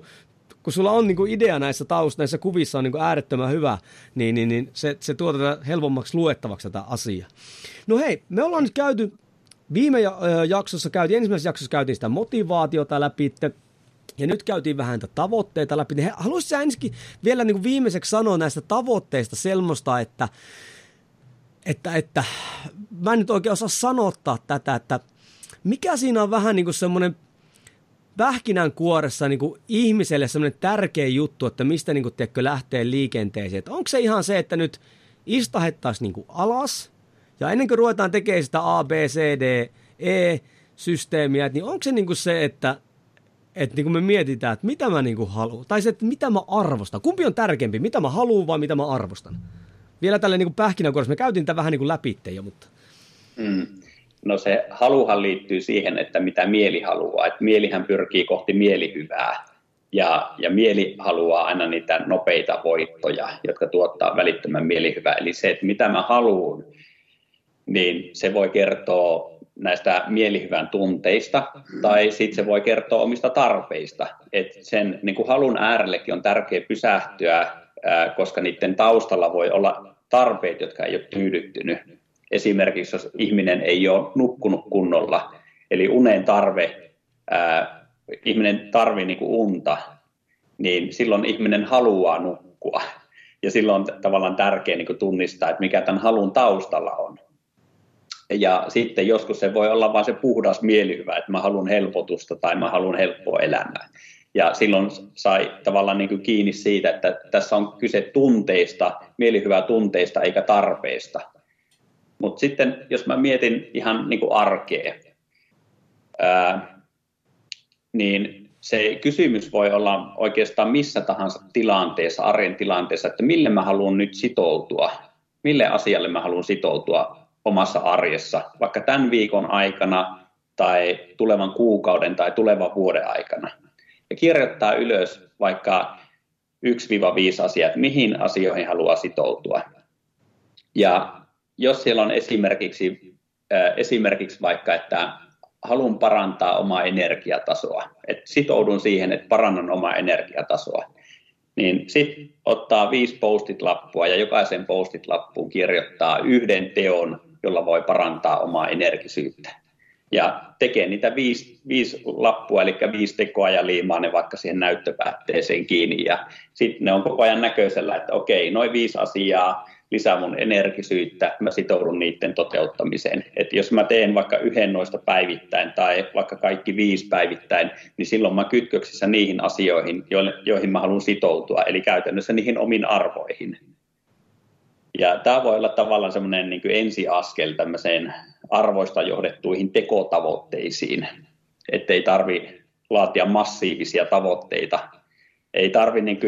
kun sulla on niin kuin idea näissä taust, näissä kuvissa on niin kuin äärettömän hyvä, niin, niin, niin se, se tuo tätä helpommaksi luettavaksi tätä asiaa. No hei, me ollaan nyt käyty Viime jaksossa käytiin, ensimmäisessä jaksossa käytiin sitä motivaatiota läpi, ja nyt käytiin vähän näitä tavoitteita läpi. Niin haluaisit sä ensinnäkin vielä niin kuin viimeiseksi sanoa näistä tavoitteista semmoista, että, että, että mä en nyt oikein osaa sanottaa tätä, että mikä siinä on vähän niin kuin semmoinen kuoressa niin kuin ihmiselle semmoinen tärkeä juttu, että mistä niin kuin, tiedätkö, lähtee liikenteeseen. Että onko se ihan se, että nyt istahettaisiin niin kuin alas – ja ennen kuin ruvetaan tekemään sitä A, B, C, D, E-systeemiä, niin onko se niin kuin se, että, että niin kuin me mietitään, että mitä mä niin kuin haluan, tai se, että mitä mä arvostan. Kumpi on tärkeämpi, mitä mä haluan vai mitä mä arvostan? Vielä tällä niin pähkinänkuoressa, me käytiin tätä vähän niin kuin läpi jo, mutta... Mm. No se haluhan liittyy siihen, että mitä mieli haluaa. Että mielihän pyrkii kohti mielihyvää. Ja, ja mieli haluaa aina niitä nopeita voittoja, jotka tuottaa välittömän mielihyvää. Eli se, että mitä mä haluan, niin se voi kertoa näistä mielihyvän tunteista, tai sitten se voi kertoa omista tarpeista. Et sen niin kuin halun äärellekin on tärkeää pysähtyä, koska niiden taustalla voi olla tarpeet, jotka ei ole tyydyttynyt. Esimerkiksi jos ihminen ei ole nukkunut kunnolla, eli unen tarve, ää, ihminen tarvii niin kuin unta, niin silloin ihminen haluaa nukkua. Ja silloin on tavallaan tärkeää niin tunnistaa, että mikä tämän halun taustalla on. Ja sitten joskus se voi olla vain se puhdas mielihyvä, että mä haluan helpotusta tai mä haluan helppoa elämää. Ja silloin sai tavallaan niin kuin kiinni siitä, että tässä on kyse tunteista, mielihyvää tunteista eikä tarpeista. Mutta sitten jos mä mietin ihan niin kuin arkea, ää, niin se kysymys voi olla oikeastaan missä tahansa tilanteessa, arjen tilanteessa, että mille mä haluan nyt sitoutua, mille asialle mä haluan sitoutua omassa arjessa, vaikka tämän viikon aikana tai tulevan kuukauden tai tulevan vuoden aikana. Ja kirjoittaa ylös vaikka 1-5 asiat, mihin asioihin haluaa sitoutua. Ja jos siellä on esimerkiksi, äh, esimerkiksi vaikka, että haluan parantaa omaa energiatasoa, että sitoudun siihen, että parannan omaa energiatasoa, niin sitten ottaa viisi postit lappua ja jokaisen postit lappuun kirjoittaa yhden teon, jolla voi parantaa omaa energisyyttä. Ja tekee niitä viisi, viisi lappua, eli viisi tekoa ja liimaa ne vaikka siihen näyttöpäätteeseen kiinni. Ja sitten ne on koko ajan näköisellä, että okei, noin viisi asiaa lisää mun energisyyttä, mä sitoudun niiden toteuttamiseen. Et jos mä teen vaikka yhden noista päivittäin tai vaikka kaikki viisi päivittäin, niin silloin mä kytköksissä niihin asioihin, joihin mä haluan sitoutua, eli käytännössä niihin omiin arvoihin. Ja tämä voi olla tavallaan semmoinen niin ensiaskel tämmöiseen arvoista johdettuihin tekotavoitteisiin, ettei tarvi laatia massiivisia tavoitteita. Ei tarvi niin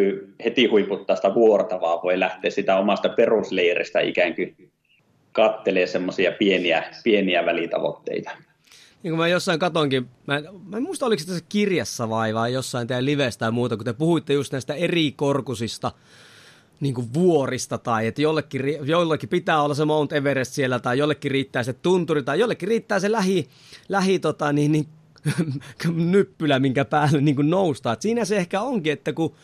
heti huiputtaa sitä vuorta, vaan voi lähteä sitä omasta perusleiristä ikään kuin kattelee semmoisia pieniä, pieniä välitavoitteita. Niin kuin mä jossain katonkin, mä, mä en muista oliko se tässä kirjassa vai, vai jossain teidän livestä tai muuta, kun te puhuitte just näistä eri korkusista niin kuin vuorista tai että jollekin, jollekin pitää olla se Mount Everest siellä tai jollekin riittää se tunturi tai jollekin riittää se lähi, lähi tota, niin, niin, [LAUGHS] nyppylä, minkä päälle niin noustaa. Et siinä se ehkä onkin, että kun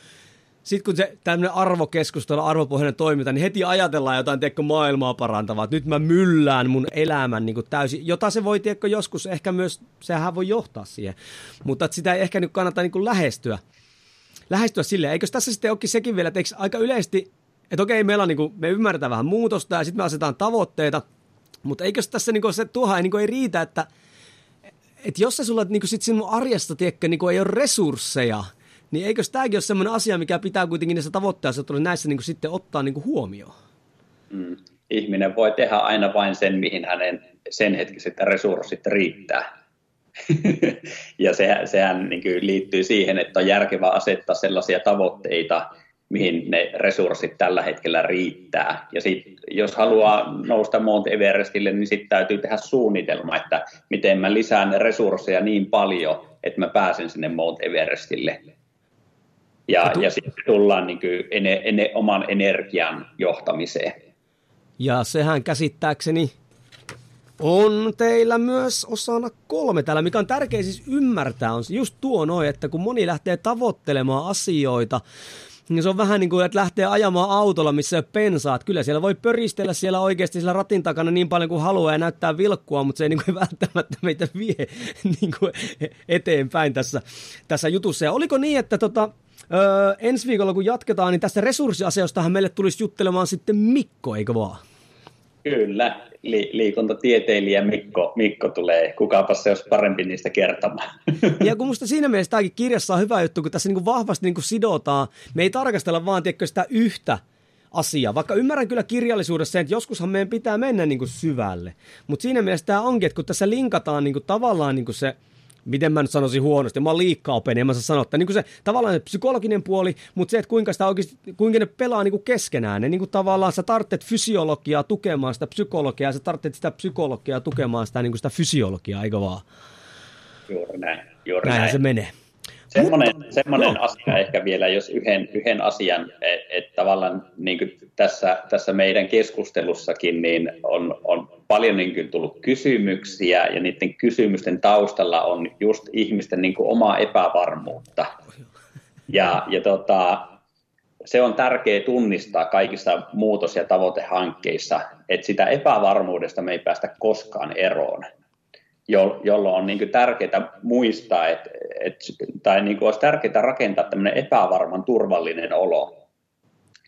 sitten kun se tämmöinen arvokeskustelu, arvopohjainen toiminta, niin heti ajatellaan jotain tiedätkö, maailmaa parantavaa. Että nyt mä myllään mun elämän niin kuin täysin, jota se voi tiedätkö, joskus ehkä myös, sehän voi johtaa siihen. Mutta sitä ei ehkä nyt kannata niin kuin lähestyä lähestyä silleen. Eikö tässä sitten olekin sekin vielä, että aika yleisesti että okei, meillä on, niin kuin, me ymmärretään vähän muutosta ja sitten me asetetaan tavoitteita, mutta eikö tässä niin kuin, se tuohon ei, niin kuin, ei riitä, että et jos se sulla niin kuin, sit sinun arjesta tiedätkö, niin kuin, ei ole resursseja, niin eikö tämäkin ole sellainen asia, mikä pitää kuitenkin niissä tavoitteissa näissä niin kuin, sitten ottaa niin kuin, huomioon? Mm. Ihminen voi tehdä aina vain sen, mihin hänen sen hetkiset resurssit riittää. Ja se, sehän niin kuin liittyy siihen, että on järkevää asettaa sellaisia tavoitteita, mihin ne resurssit tällä hetkellä riittää. Ja sit, jos haluaa nousta Mount Everestille, niin sitten täytyy tehdä suunnitelma, että miten mä lisään resursseja niin paljon, että mä pääsen sinne Mount Everestille. Ja, ja sitten tullaan niin kuin ene, ene, oman energian johtamiseen. Ja sehän käsittääkseni on teillä myös osana kolme täällä, mikä on tärkeä siis ymmärtää, on just tuo noin, että kun moni lähtee tavoittelemaan asioita, niin se on vähän niin kuin, että lähtee ajamaan autolla, missä ei ole pensaat. Kyllä siellä voi pöristellä siellä oikeasti siellä ratin takana niin paljon kuin haluaa ja näyttää vilkkua, mutta se ei niin kuin [LAUGHS] välttämättä meitä vie [LAUGHS] niin kuin eteenpäin tässä, tässä jutussa. Ja oliko niin, että tota, öö, ensi viikolla kun jatketaan, niin tästä resurssiasioistahan meille tulisi juttelemaan sitten Mikko, eikö vaan? Kyllä, li- liikuntatieteilijä Mikko, Mikko tulee. Kukapa se olisi parempi niistä kertomaan. Ja kun musta siinä mielessä tämäkin kirjassa on hyvä juttu, kun tässä niin kuin vahvasti niin kuin sidotaan. Me ei tarkastella vaan tiedätkö, sitä yhtä asiaa. Vaikka ymmärrän kyllä kirjallisuudessa sen, että joskushan meidän pitää mennä niin kuin syvälle. Mutta siinä mielessä tämä onkin, että kun tässä linkataan niin kuin tavallaan niin kuin se – miten mä nyt sanoisin huonosti, mä oon liikkaa openi, en mä saa sanoa, että niin kuin se tavallaan se psykologinen puoli, mutta se, että kuinka, sitä oikeasti, kuinka ne pelaa niin kuin keskenään, ne niin kuin tavallaan sä tarvitset fysiologiaa tukemaan sitä psykologiaa, sä tarvitset sitä psykologiaa tukemaan sitä, niin kuin sitä fysiologiaa, eikö vaan? Juuri näin. Juuri Näinhän näin. se menee. Semmoinen, semmoinen no. asia ehkä vielä, jos yhden, yhden asian, että et tavallaan niin kuin tässä, tässä meidän keskustelussakin niin on, on paljon niin kuin tullut kysymyksiä ja niiden kysymysten taustalla on just ihmisten niin kuin omaa epävarmuutta. Ja, ja tota, se on tärkeää tunnistaa kaikissa muutos- ja tavoitehankkeissa, että sitä epävarmuudesta me ei päästä koskaan eroon jolloin on niin tärkeää muistaa, että, että, tai niin olisi tärkeää rakentaa tämmöinen epävarman turvallinen olo.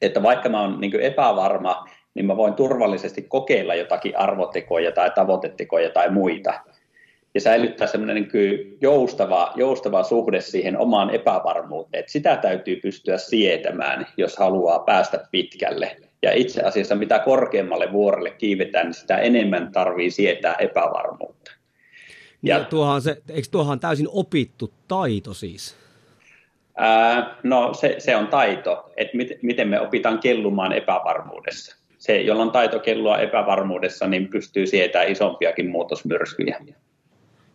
Että vaikka mä oon niin epävarma, niin mä voin turvallisesti kokeilla jotakin arvotekoja tai tavoitetekoja tai muita. Ja säilyttää semmoinen niin joustava, joustava suhde siihen omaan epävarmuuteen. Että sitä täytyy pystyä sietämään, jos haluaa päästä pitkälle. Ja itse asiassa mitä korkeammalle vuorelle kiivetään, niin sitä enemmän tarvii sietää epävarmuutta. Ja, ja tuohan se, eikö tuohan täysin opittu taito siis? Ää, no se, se on taito, että mit, miten me opitaan kellumaan epävarmuudessa. Se, jolla on taito kellua epävarmuudessa, niin pystyy sietämään isompiakin muutosmyrskyjä.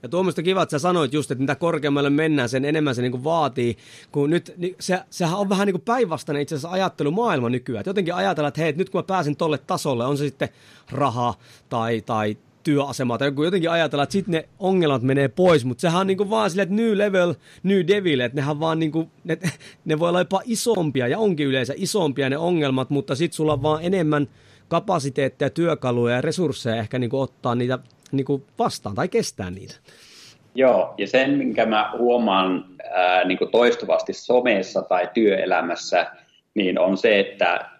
Ja tuommoista kiva, että sä sanoit just, että mitä korkeammalle mennään, sen enemmän se niin kuin vaatii. Kun nyt, niin se, sehän on vähän niin kuin päinvastainen itse asiassa ajattelumaailma nykyään. Että jotenkin ajatellaan, että hei, että nyt kun mä pääsen tolle tasolle, on se sitten raha tai, tai työasemaa tai jotenkin ajatella, että sitten ne ongelmat menee pois, mutta sehän on niinku vaan silleen, että new level, new devil, että nehän vaan niinku, ne, ne voi olla jopa isompia ja onkin yleensä isompia ne ongelmat, mutta sitten sulla on vaan enemmän kapasiteetteja, työkaluja ja resursseja ehkä niinku ottaa niitä niinku vastaan tai kestää niitä. Joo, ja sen, minkä mä huomaan ää, niin toistuvasti somessa tai työelämässä, niin on se, että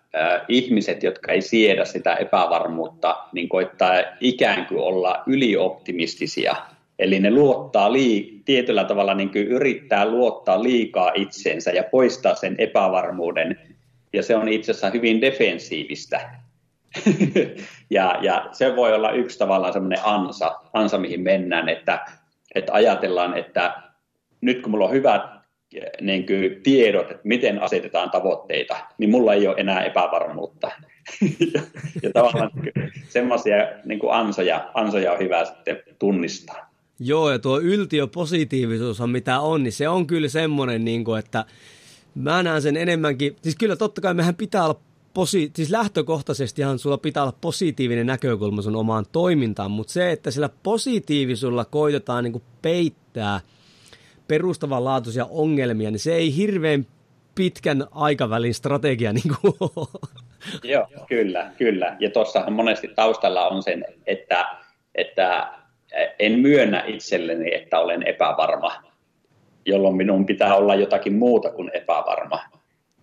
ihmiset, jotka ei siedä sitä epävarmuutta, niin koittaa ikään kuin olla ylioptimistisia. Eli ne luottaa lii, tietyllä tavalla niin kuin yrittää luottaa liikaa itsensä ja poistaa sen epävarmuuden. Ja se on itse asiassa hyvin defensiivistä. [LAUGHS] ja, ja se voi olla yksi tavallaan semmoinen ansa, ansa, mihin mennään, että, että ajatellaan, että nyt kun mulla on hyvät niin kuin tiedot, että miten asetetaan tavoitteita, niin mulla ei ole enää epävarmuutta. [LAUGHS] ja, tavallaan semmoisia niin ansoja, ansoja on hyvä sitten tunnistaa. Joo, ja tuo yltiöpositiivisuushan mitä on, niin se on kyllä semmoinen, niin kuin, että mä näen sen enemmänkin, siis kyllä totta kai mehän pitää olla posi- siis lähtökohtaisestihan sulla pitää olla positiivinen näkökulma sun omaan toimintaan, mutta se, että sillä positiivisuudella koitetaan niin peittää – perustavanlaatuisia ongelmia, niin se ei hirveän pitkän aikavälin strategia [LAUGHS] niin kuin Joo, kyllä, kyllä. Ja tuossahan monesti taustalla on sen, että, että en myönnä itselleni, että olen epävarma, jolloin minun pitää olla jotakin muuta kuin epävarma.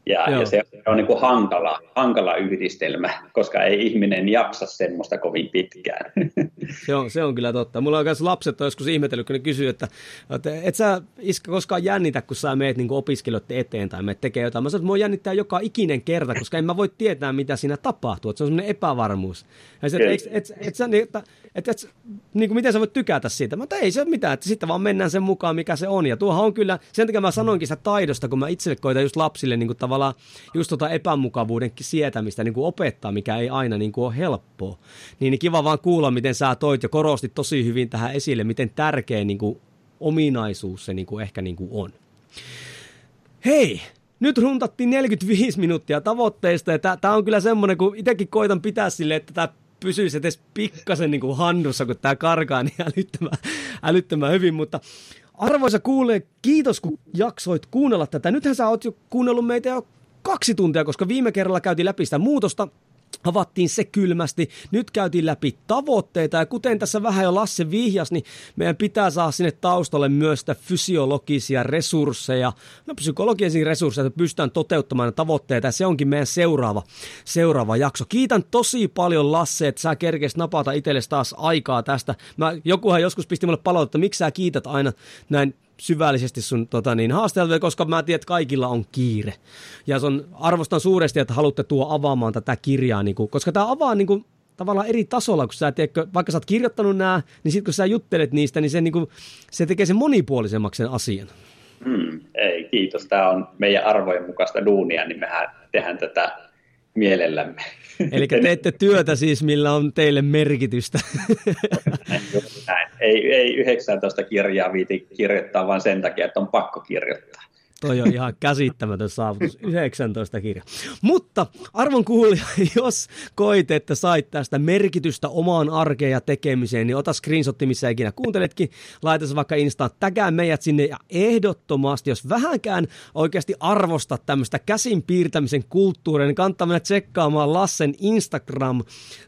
Ja, ja se on niin kuin hankala, hankala yhdistelmä, koska ei ihminen jaksa semmoista kovin pitkään. [LAUGHS] Se on, se on kyllä totta. Mulla on myös lapset on joskus ihmetellyt, kun ne kysyy, että, että et sä iska koskaan jännitä, kun sä meet niin opiskelijoiden eteen tai meet tekee jotain. Mä sanon, että mua jännittää joka ikinen kerta, koska en mä voi tietää, mitä siinä tapahtuu. Että se on semmoinen epävarmuus. Ja se, et, et, et, sä, niin, että, et, et, niin kuin miten sä voit tykätä siitä? Mutta ei se ole mitään, että sitten vaan mennään sen mukaan, mikä se on. Ja tuohan on kyllä, sen takia mä sanoinkin sitä taidosta, kun mä itselle koitan just lapsille niin kuin tavallaan just tota epämukavuuden sietämistä niin kuin opettaa, mikä ei aina niin kuin ole helppoa. Niin, niin kiva vaan kuulla, miten sä toit ja korostit tosi hyvin tähän esille, miten tärkeä niin kuin ominaisuus se niin kuin ehkä niin kuin on. Hei, nyt runtattiin 45 minuuttia tavoitteista ja tämä on kyllä semmoinen, kun itsekin koitan pitää sille, että tämä pysyisi edes pikkasen niin kuin handussa, kun tämä karkaa niin älyttömän, älyttömän hyvin, mutta arvoisa kuule, kiitos kun jaksoit kuunnella tätä. Nythän sä oot jo kuunnellut meitä jo kaksi tuntia, koska viime kerralla käytiin läpi sitä muutosta, avattiin se kylmästi. Nyt käytiin läpi tavoitteita ja kuten tässä vähän jo Lasse vihjas, niin meidän pitää saada sinne taustalle myös sitä fysiologisia resursseja, no psykologisia resursseja, että pystytään toteuttamaan tavoitteita ja se onkin meidän seuraava, seuraava jakso. Kiitän tosi paljon Lasse, että sä kerkesit napata itsellesi taas aikaa tästä. Mä, jokuhan joskus pisti mulle palautetta, miksi sä kiität aina näin syvällisesti sun tota niin, haasteltuja, koska mä tiedän, että kaikilla on kiire. Ja on, arvostan suuresti, että haluatte tuo avaamaan tätä kirjaa, niin kuin, koska tämä avaa niin kuin, tavallaan eri tasolla, kun sä tiedätkö, vaikka sä oot kirjoittanut nämä, niin sitten kun sä juttelet niistä, niin se, niin kuin, se tekee sen monipuolisemmaksi sen asian. Hmm, ei, kiitos. Tämä on meidän arvojen mukaista duunia, niin mehän tehdään tätä mielellämme. Eli teette työtä siis, millä on teille merkitystä. Ei, ei 19 kirjaa viiti kirjoittaa vain sen takia, että on pakko kirjoittaa. Toi on ihan käsittämätön saavutus, 19 kirjaa. Mutta arvon kuulija, [LAUGHS] jos koit, että sait tästä merkitystä omaan arkeen ja tekemiseen, niin ota screenshotti, missä ikinä kuunteletkin, laita se vaikka Instaan, tägää meidät sinne ja ehdottomasti, jos vähänkään oikeasti arvosta tämmöistä käsin piirtämisen kulttuuria, niin kannattaa mennä tsekkaamaan Lassen Instagram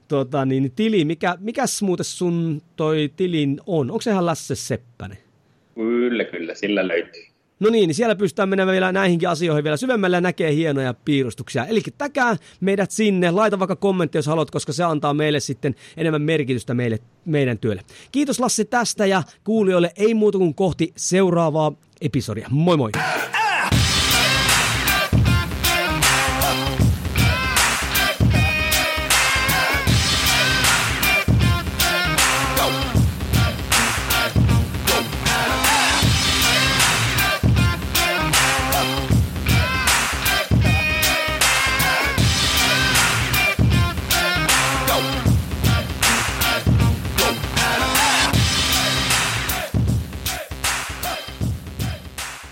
tota, niin, tili. Mikä, mikäs muuten sun toi tilin on? Onko sehän Lasse Seppänen? Kyllä, kyllä, sillä löytyy. No niin, niin siellä pystytään menemään vielä näihinkin asioihin vielä syvemmälle ja näkee hienoja piirustuksia. Eli täkää meidät sinne, laita vaikka kommentti, jos haluat, koska se antaa meille sitten enemmän merkitystä meille, meidän työlle. Kiitos Lassi tästä ja kuulijoille ei muuta kuin kohti seuraavaa episodia. Moi moi!